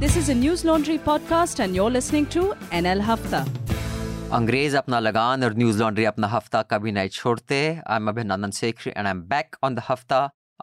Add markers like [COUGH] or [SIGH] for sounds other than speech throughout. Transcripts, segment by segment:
This is a News Laundry podcast, and you're listening to NL Hafta. अंग्रेज अपना लगान और न्यूज लॉन्ड्री अपना हफ्ता कभी नहीं छोड़ते आई एम अभिनंदन Sekhri and I'm back on the hafta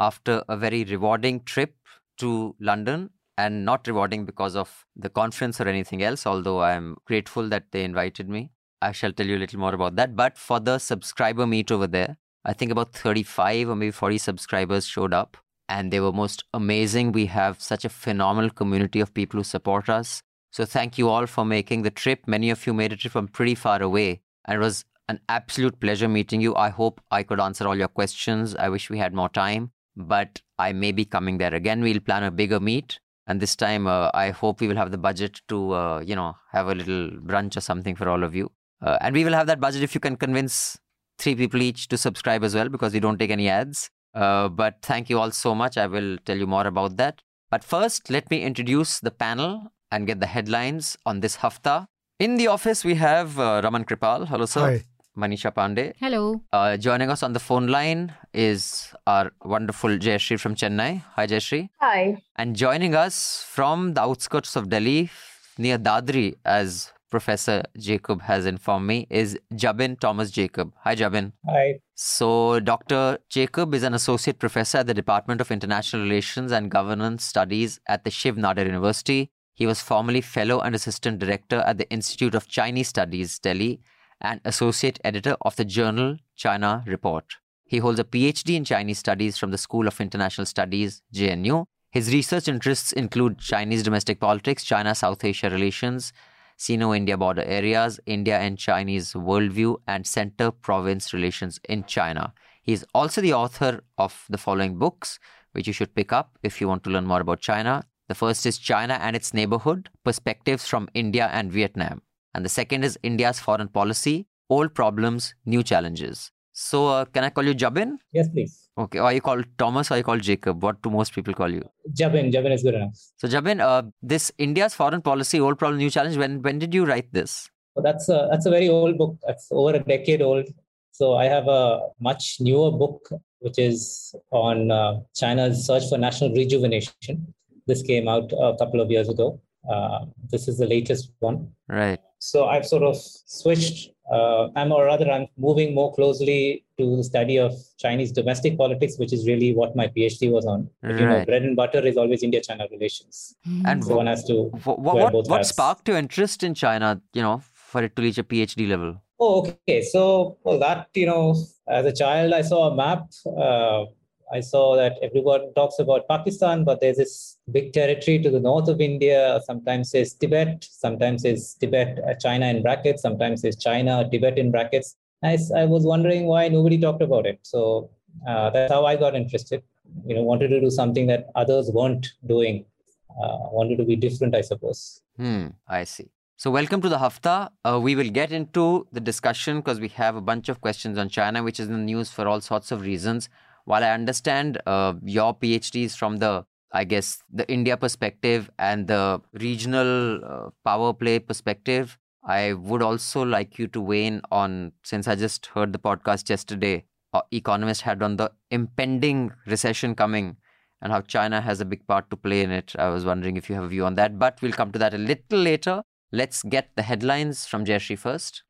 after a very rewarding trip to London and not rewarding because of the conference or anything else, although I am grateful that they invited me. I shall tell you a little more about that. But for the subscriber meet over there, I think about 35 or maybe 40 subscribers showed up and they were most amazing. We have such a phenomenal community of people who support us. So thank you all for making the trip. Many of you made it from pretty far away, and it was an absolute pleasure meeting you. I hope I could answer all your questions. I wish we had more time, but I may be coming there again. We'll plan a bigger meet. And this time, uh, I hope we will have the budget to, uh, you know, have a little brunch or something for all of you. Uh, and we will have that budget if you can convince three people each to subscribe as well, because we don't take any ads. Uh, but thank you all so much. I will tell you more about that. But first, let me introduce the panel and get the headlines on this hafta. In the office, we have uh, Raman Kripal. Hello, sir. Hi. Manisha Pandey. Hello. Uh, joining us on the phone line is our wonderful Jayashree from Chennai. Hi, Jayashree. Hi. And joining us from the outskirts of Delhi, near Dadri, as Professor Jacob has informed me, is Jabin Thomas Jacob. Hi, Jabin. Hi. So, Dr. Jacob is an associate professor at the Department of International Relations and Governance Studies at the Shiv Nadar University. He was formerly fellow and assistant director at the Institute of Chinese Studies, Delhi, and associate editor of the journal China Report. He holds a PhD in Chinese Studies from the School of International Studies, JNU. His research interests include Chinese domestic politics, China South Asia relations, Sino India border areas, India and Chinese worldview, and center province relations in China. He is also the author of the following books, which you should pick up if you want to learn more about China. The first is China and its neighborhood Perspectives from India and Vietnam. And the second is India's foreign policy Old problems, new challenges. So, uh, can I call you Jabin? Yes, please. Okay. Or are you called Thomas or are you called Jacob? What do most people call you? Jabin. Jabin is good enough. So, Jabin, uh, this India's foreign policy, old problem, new challenge. When when did you write this? So that's a that's a very old book. That's over a decade old. So I have a much newer book which is on uh, China's search for national rejuvenation. This came out a couple of years ago. Uh, this is the latest one. Right. So I've sort of switched. Uh, I'm or rather I'm moving more closely to the study of Chinese domestic politics, which is really what my PhD was on. But, you know, Right. bread and butter is always India-China relations. And So one has to What wear what, both what hats. sparked your interest in China? You know, for it to reach a PhD level. Oh, okay. So, well, that, you know, as a child, I saw a map. Uh, I saw that everyone talks about Pakistan, but there's this big territory to the north of India. Sometimes says Tibet, sometimes says Tibet, uh, China in brackets, sometimes says China, Tibet in brackets. I was wondering why nobody talked about it. So uh, that's how I got interested. You know, wanted to do something that others weren't doing. Uh, wanted to be different, I suppose. Hmm, I see. So, welcome to the Hafta. Uh, we will get into the discussion because we have a bunch of questions on China, which is in the news for all sorts of reasons. While I understand uh, your PhD is from the, I guess, the India perspective and the regional uh, power play perspective, I would also like you to weigh in on, since I just heard the podcast yesterday, uh, Economist had on the impending recession coming and how China has a big part to play in it. I was wondering if you have a view on that, but we'll come to that a little later. Let's get the headlines from Jayashree first.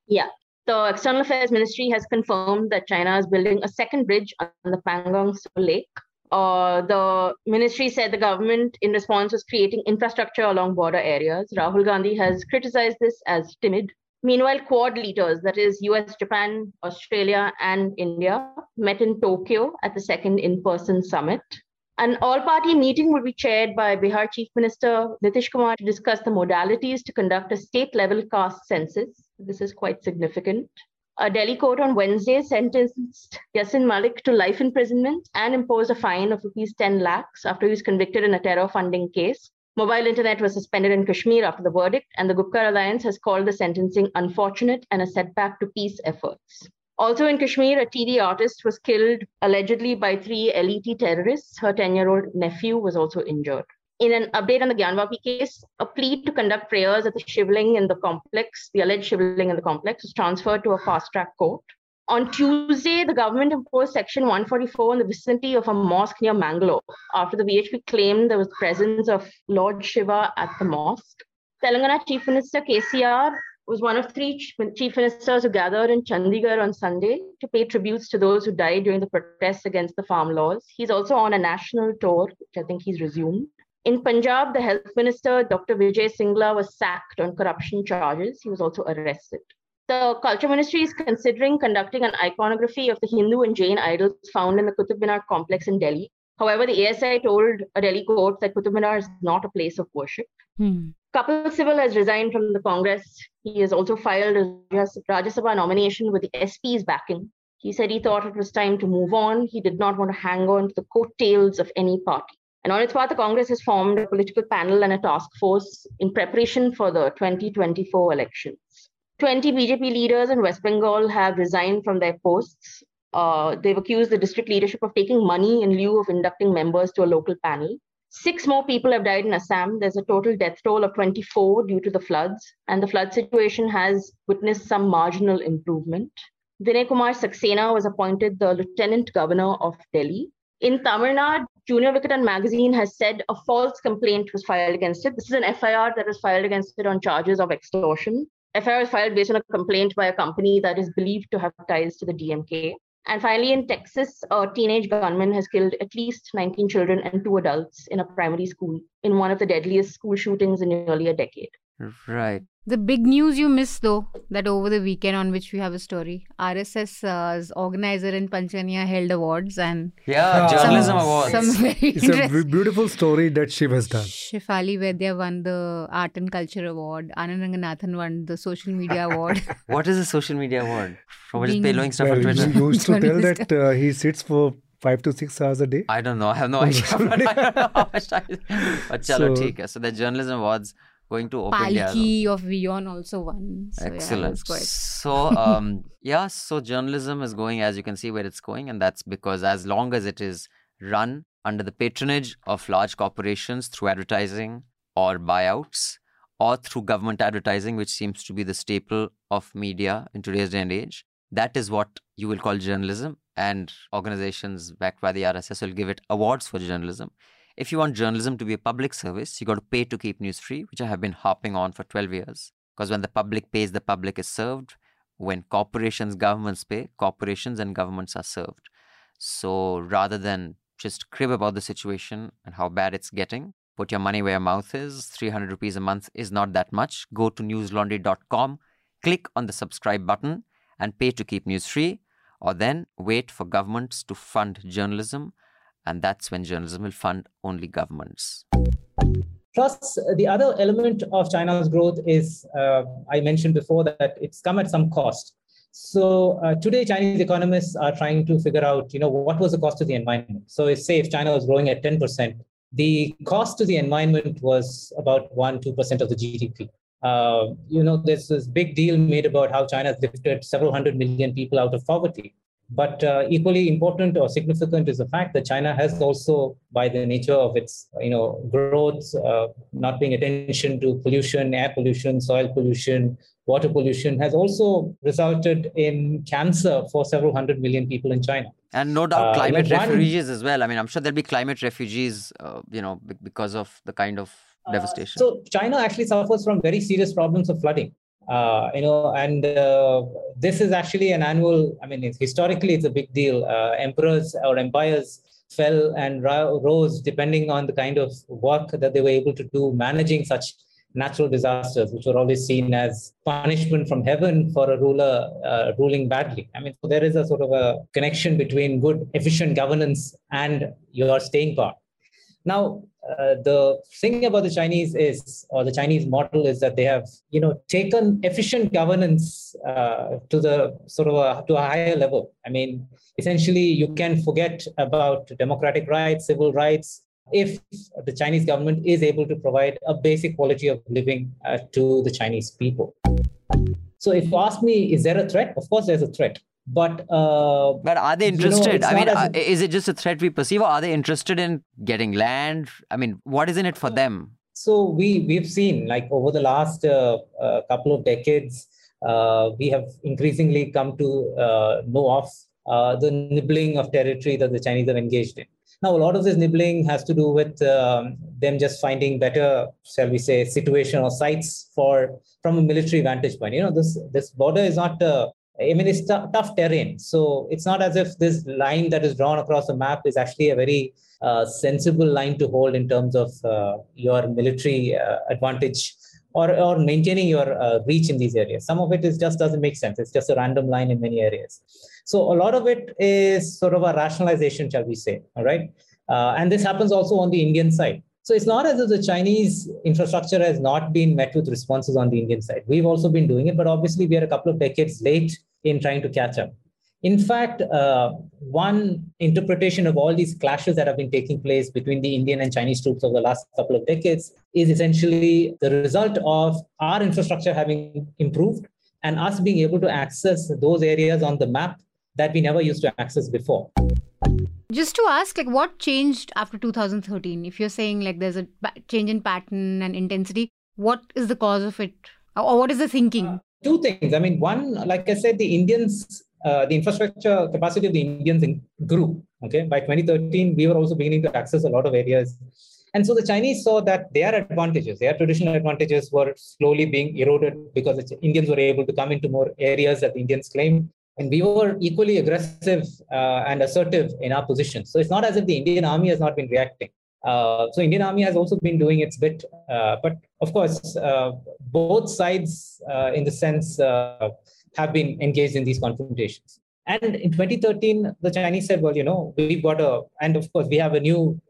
The External Affairs Ministry has confirmed that China is building a second bridge on the Pangong Lake. Uh, the ministry said the government, in response, was creating infrastructure along border areas. Rahul Gandhi has criticized this as timid. Meanwhile, Quad leaders, that is US, Japan, Australia, and India, met in Tokyo at the second in person summit. An all party meeting will be chaired by Bihar Chief Minister Nitish Kumar to discuss the modalities to conduct a state level caste census. This is quite significant. A Delhi court on Wednesday sentenced Yasin Malik to life imprisonment and imposed a fine of rupees 10 lakhs after he was convicted in a terror funding case. Mobile internet was suspended in Kashmir after the verdict, and the Gupkar Alliance has called the sentencing unfortunate and a setback to peace efforts. Also in Kashmir, a TV artist was killed allegedly by three LET terrorists. Her 10 year old nephew was also injured. In an update on the Gyanvapi case, a plea to conduct prayers at the Shivling in the complex, the alleged Shivling in the complex, was transferred to a fast track court. On Tuesday, the government imposed Section 144 in the vicinity of a mosque near Mangalore after the VHP claimed there was presence of Lord Shiva at the mosque. Telangana Chief Minister KCR was one of three chief ministers who gathered in Chandigarh on Sunday to pay tributes to those who died during the protests against the farm laws. He's also on a national tour, which I think he's resumed. In Punjab, the health minister, Dr. Vijay Singla, was sacked on corruption charges. He was also arrested. The culture ministry is considering conducting an iconography of the Hindu and Jain idols found in the Qutub Minar complex in Delhi. However, the ASI told a Delhi court that Qutub Minar is not a place of worship. Hmm. Kapil Sibal has resigned from the Congress. He has also filed a Rajya Sabha nomination with the SP's backing. He said he thought it was time to move on. He did not want to hang on to the coattails of any party. And on its part, the Congress has formed a political panel and a task force in preparation for the 2024 elections. 20 BJP leaders in West Bengal have resigned from their posts. Uh, they've accused the district leadership of taking money in lieu of inducting members to a local panel. Six more people have died in Assam. There's a total death toll of 24 due to the floods, and the flood situation has witnessed some marginal improvement. Vinay Kumar Saxena was appointed the Lieutenant Governor of Delhi. In Tamil Nadu, Junior Vikatan magazine has said a false complaint was filed against it. This is an FIR that was filed against it on charges of extortion. FIR was filed based on a complaint by a company that is believed to have ties to the DMK. And finally, in Texas, a teenage gunman has killed at least 19 children and two adults in a primary school in one of the deadliest school shootings in nearly a decade. Right. The big news you missed, though, that over the weekend on which we have a story, RSS's organizer in Panchjanya held awards and yeah, journalism awards. Some very [LAUGHS] it's a beautiful story that Shiv has done. Shefali Vaidya won the Art and Culture Award. Anand Ranganathan won the Social Media Award. [LAUGHS] what is the Social Media Award? For just paying stuff well, on Twitter? You used to [LAUGHS] tell that uh, he sits for five to six hours a day. I don't know. I have no idea. I don't know how much time. But chalo, so, So the journalism awards going to Open Palki of WION also won. So Excellent. Yeah, so um, [LAUGHS] yeah, so journalism is going as you can see where it's going, and that's because as long as it is run under the patronage of large corporations through advertising or buyouts or through government advertising, which seems to be the staple of media in today's day and age, that is what you will call journalism. And organizations backed by the RSS will give it awards for journalism. If you want journalism to be a public service, you got to pay to keep news free, which I have been harping on for 12 years. Because when the public pays, the public is served. When corporations, governments pay, corporations and governments are served. So rather than just crib about the situation and how bad it's getting, put your money where your mouth is. 300 rupees a month is not that much. Go to newslaundry.com, click on the subscribe button, and pay to keep news free, or then wait for governments to fund journalism and that's when journalism will fund only governments. Plus, the other element of China's growth is uh, I mentioned before that it's come at some cost. So uh, today, Chinese economists are trying to figure out, you know, what was the cost to the environment. So, if, say, if China was growing at 10%, the cost to the environment was about one, two percent of the GDP. Uh, you know, there's this big deal made about how China lifted several hundred million people out of poverty. But uh, equally important or significant is the fact that China has also, by the nature of its you know growth, uh, not paying attention to pollution, air pollution, soil pollution, water pollution, has also resulted in cancer for several hundred million people in China. And no doubt, uh, climate uh, refugees one, as well. I mean, I'm sure there'll be climate refugees, uh, you know, because of the kind of uh, devastation. so China actually suffers from very serious problems of flooding. Uh, you know, and uh, this is actually an annual. I mean, it's, historically, it's a big deal. Uh, emperors or empires fell and rose depending on the kind of work that they were able to do managing such natural disasters, which were always seen as punishment from heaven for a ruler uh, ruling badly. I mean, so there is a sort of a connection between good, efficient governance and your staying power. Now, uh, the thing about the Chinese is, or the Chinese model is that they have, you know, taken efficient governance uh, to the sort of a, to a higher level. I mean, essentially, you can forget about democratic rights, civil rights, if the Chinese government is able to provide a basic quality of living uh, to the Chinese people. So, if you ask me, is there a threat? Of course, there's a threat but uh, but are they interested you know, i mean uh, is it just a threat we perceive or are they interested in getting land i mean what is in it for them so we we've seen like over the last uh, uh couple of decades uh, we have increasingly come to uh, know of uh, the nibbling of territory that the Chinese have engaged in. Now, a lot of this nibbling has to do with um, them just finding better, shall we say, situation or sites for from a military vantage point. You know, this this border is not. Uh, I mean, it's t- tough terrain, so it's not as if this line that is drawn across the map is actually a very uh, sensible line to hold in terms of uh, your military uh, advantage or, or maintaining your uh, reach in these areas. Some of it is just doesn't make sense. It's just a random line in many areas. So a lot of it is sort of a rationalization, shall we say? All right, uh, and this happens also on the Indian side. So it's not as if the Chinese infrastructure has not been met with responses on the Indian side. We've also been doing it, but obviously we are a couple of decades late in trying to catch up. In fact, uh, one interpretation of all these clashes that have been taking place between the Indian and Chinese troops over the last couple of decades is essentially the result of our infrastructure having improved and us being able to access those areas on the map that we never used to access before. Just to ask, like, what changed after 2013? If you're saying like there's a change in pattern and intensity, what is the cause of it, or what is the thinking? Uh, two things. I mean, one, like I said, the Indians, uh, the infrastructure capacity of the Indians grew. Okay, by 2013, we were also beginning to access a lot of areas. And so the Chinese saw that their advantages, their traditional advantages, were slowly being eroded because the Indians were able to come into more areas that the Indians claimed and we were equally aggressive uh, and assertive in our position. So it's not as if the Indian army has not been reacting. Uh, so Indian army has also been doing its bit, uh, but of course, uh, both sides, uh, in the sense, uh, have been engaged in these confrontations. And in 2013, the Chinese said, "Well, you know, we've got a, and of course, we have a new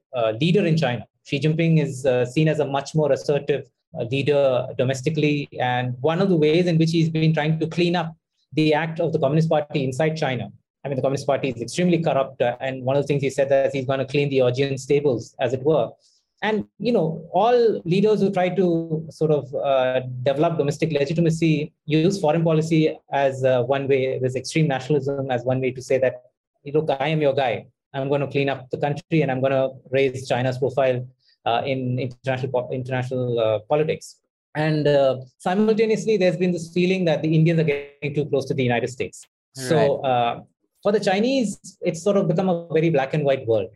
leader in China. Xi Jinping is seen as a much more assertive leader domestically, and one of the ways in which he's been trying to clean up the act of the Communist Party inside China. I mean, the Communist Party is extremely corrupt, uh, and one of the things he said that he's going to clean the Augean stables, as it were. And you know, all leaders who try to sort of uh, develop domestic legitimacy use foreign policy as uh, one way. There's extreme nationalism as one way to say that, look, I am your guy. I'm going to clean up the country, and I'm going to raise China's profile uh, in international international uh, politics. And uh, simultaneously, there's been this feeling that the Indians are getting too close to the United States. Right. So uh, for the Chinese, it's sort of become a very black and white world.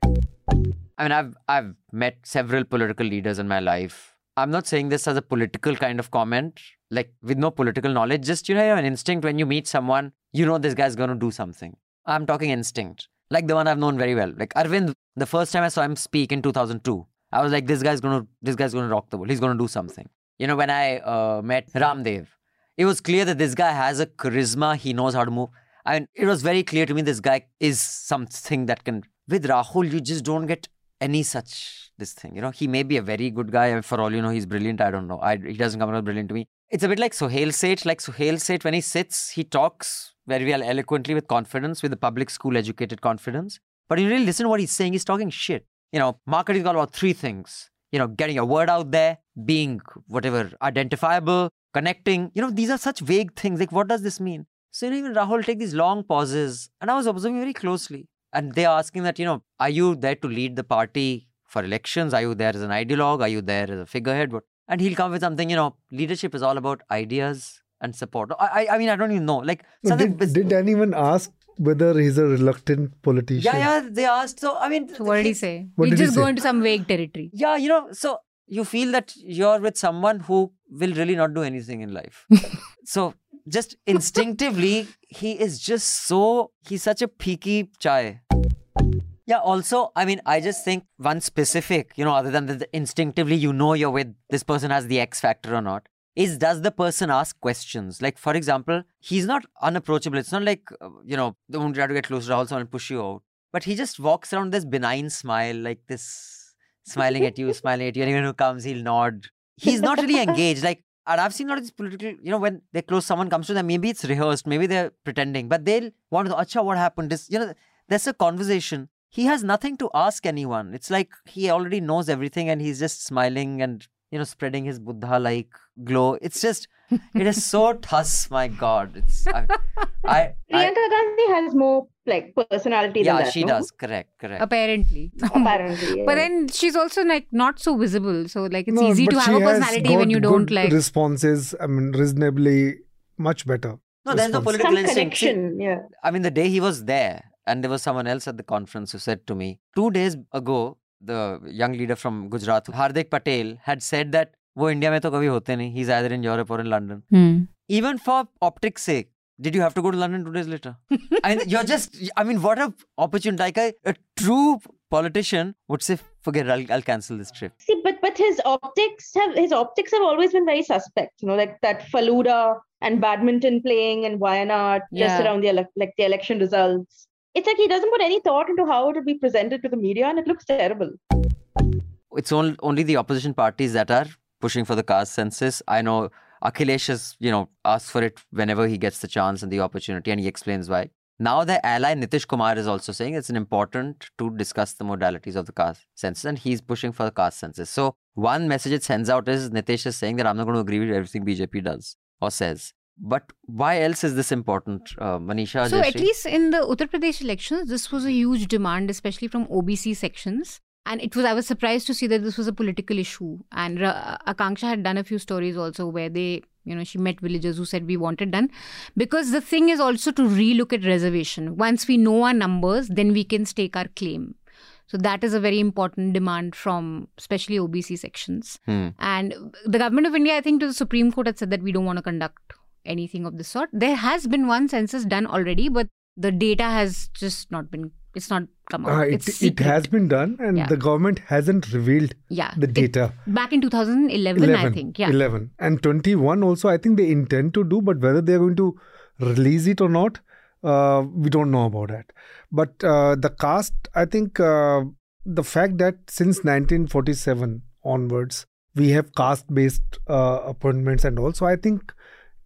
I mean, I've I've met several political leaders in my life. I'm not saying this as a political kind of comment, like with no political knowledge. Just you know, you have an instinct when you meet someone, you know this guy's going to do something. I'm talking instinct, like the one I've known very well. Like Arvind, the first time I saw him speak in 2002, I was like, this guy's gonna this guy's gonna rock the world. He's gonna do something. You know, when I uh, met Ramdev, it was clear that this guy has a charisma. He knows how to move. I mean, it was very clear to me this guy is something that can. With Rahul, you just don't get any such this thing. You know, he may be a very good guy. For all you know, he's brilliant. I don't know. I, he doesn't come across brilliant to me. It's a bit like Suhel Seth. Like Suhel Seth, when he sits, he talks very well, eloquently, with confidence, with the public school educated confidence. But you really listen to what he's saying, he's talking shit. You know, marketing is all about three things you know, getting your word out there, being whatever identifiable, connecting. You know, these are such vague things. Like, what does this mean? So, you know, even Rahul take these long pauses, and I was observing very closely. And they're asking that, you know, are you there to lead the party for elections? Are you there as an ideologue? Are you there as a figurehead? What? And he'll come with something, you know, leadership is all about ideas and support. I, I, I mean, I don't even know. Like, did, did anyone ask whether he's a reluctant politician. Yeah, yeah, they asked. So, I mean, so what did he say? What he just he go into some vague territory. Yeah, you know, so you feel that you're with someone who will really not do anything in life. [LAUGHS] so, just instinctively, he is just so, he's such a peaky chai. Yeah, also, I mean, I just think one specific, you know, other than that instinctively you know you're with this person has the X factor or not is does the person ask questions? Like, for example, he's not unapproachable. It's not like, uh, you know, don't try to get close to Rahul and push you out. But he just walks around this benign smile, like this, smiling at you, smiling at you. Anyone who comes, he'll nod. He's not really engaged. Like, and I've seen a lot of these political, you know, when they're close, someone comes to them, maybe it's rehearsed, maybe they're pretending, but they'll want to, acha, what happened? This, you know, there's a conversation. He has nothing to ask anyone. It's like he already knows everything and he's just smiling and you know, spreading his Buddha like glow. It's just, it is so [LAUGHS] tuss. My God, it's. I, I Priyanka Gandhi has more like personality. Yeah, that, Yeah, she no? does. Correct, correct. Apparently, [LAUGHS] apparently. [LAUGHS] Yeah. But then she's also like not so visible, so like it's no, easy to have a personality when you don't like responses. I mean, reasonably much better. No, there's no political Some instinct. Connection. Yeah. I mean, the day he was there, and there was someone else at the conference who said to me, two days ago, the young leader from Gujarat, Hardik Patel, had said that वो India में तो कभी होते नहीं he's either in Europe or in London. Hmm. Even for optics sake, did you have to go to London two days later? [LAUGHS] I mean, you're just, I mean, what a opportunity. Like a, a true politician would say, forget it, I'll, I'll cancel this trip. See, but but his optics have his optics have always been very suspect. You know, like that Faluda and badminton playing in Wayanad just Yeah. around the ele- like the election results. It's like he doesn't put any thought into how it will be presented to the media, and it looks terrible. It's on, only the opposition parties that are pushing for the caste census. I know Akhilesh has, you know, asked for it whenever he gets the chance and the opportunity, and he explains why. Now, the ally Nitish Kumar is also saying it's important to discuss the modalities of the caste census, and he's pushing for the caste census. So, one message it sends out is Nitish is saying that I'm not going to agree with everything BJP does or says. But why else is this important, uh, Manisha? So at least in the Uttar Pradesh elections, this was a huge demand, especially from OBC sections. And it was I was surprised to see that this was a political issue. And Ra- Akanksha had done a few stories also where they, you know, she met villagers who said we want it done. Because the thing is also to relook at reservation. Once we know our numbers, then we can stake our claim. So that is a very important demand from especially OBC sections. Hmm. And the government of India, I think, to the Supreme Court had said that we don't want to conduct anything of the sort. There has been one census done already, but the data has just not been. It's not come out. Uh, it, it has been done, and Yeah. the government hasn't revealed yeah the It- data. back in 2011, 11, I think. Yeah. 11 and 21 also i think they intend to do but whether they're going to release it or not uh, we don't know about that but uh, the cast i think uh, the fact that since 1947 onwards we have caste based uh, appointments and also i think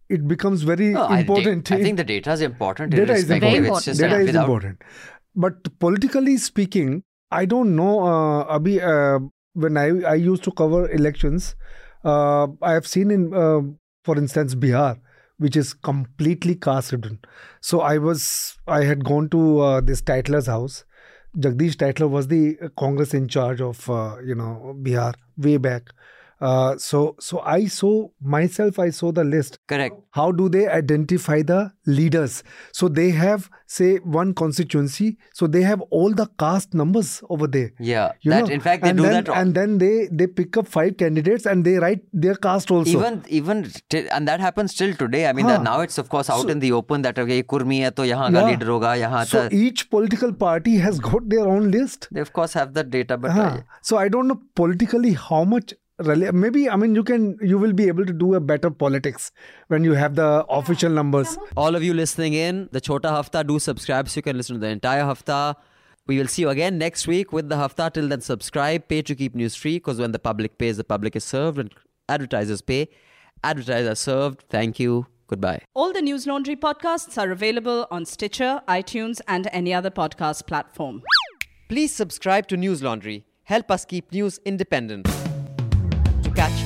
it becomes very No, I, important I think [LAUGHS] the data is important. Data is irrespective. Very It's important. just data is without- important but politically speaking i don't know uh, abhi uh, when i i used to cover elections uh, i have seen in uh, for instance bihar which is completely caste ridden so i was i had gone to uh, this tytler's house jagdish tytler was the congress in charge of uh, you know bihar way back uh, so so i saw myself i saw the list Correct. how do they identify the leaders so they have say one constituency so they have all the caste numbers over there Yeah. you that, know in fact, they and do then, that. all- and then they they pick up five candidates and they write their caste also even even till, and that happens still today i mean हाँ. now it's of course out So- in the open that okay kurmi hai to yahan Yeah. leader hoga yahan so ta each political party has [LAUGHS] got their own list they of course have that data but Huh. uh, so i don't know politically how much maybe i mean you can you will be able to do a better politics when you have the official numbers. All of you listening in the chota hafta do subscribe so you can listen to the entire hafta. We will see you again next week with the hafta. Till then subscribe pay to keep news free because when the public pays the public is served and advertisers pay. Advertisers are served. Thank you. Goodbye. All the News Laundry podcasts are available on Stitcher, iTunes, and any other podcast platform. Please subscribe to News Laundry. Help us keep news independent.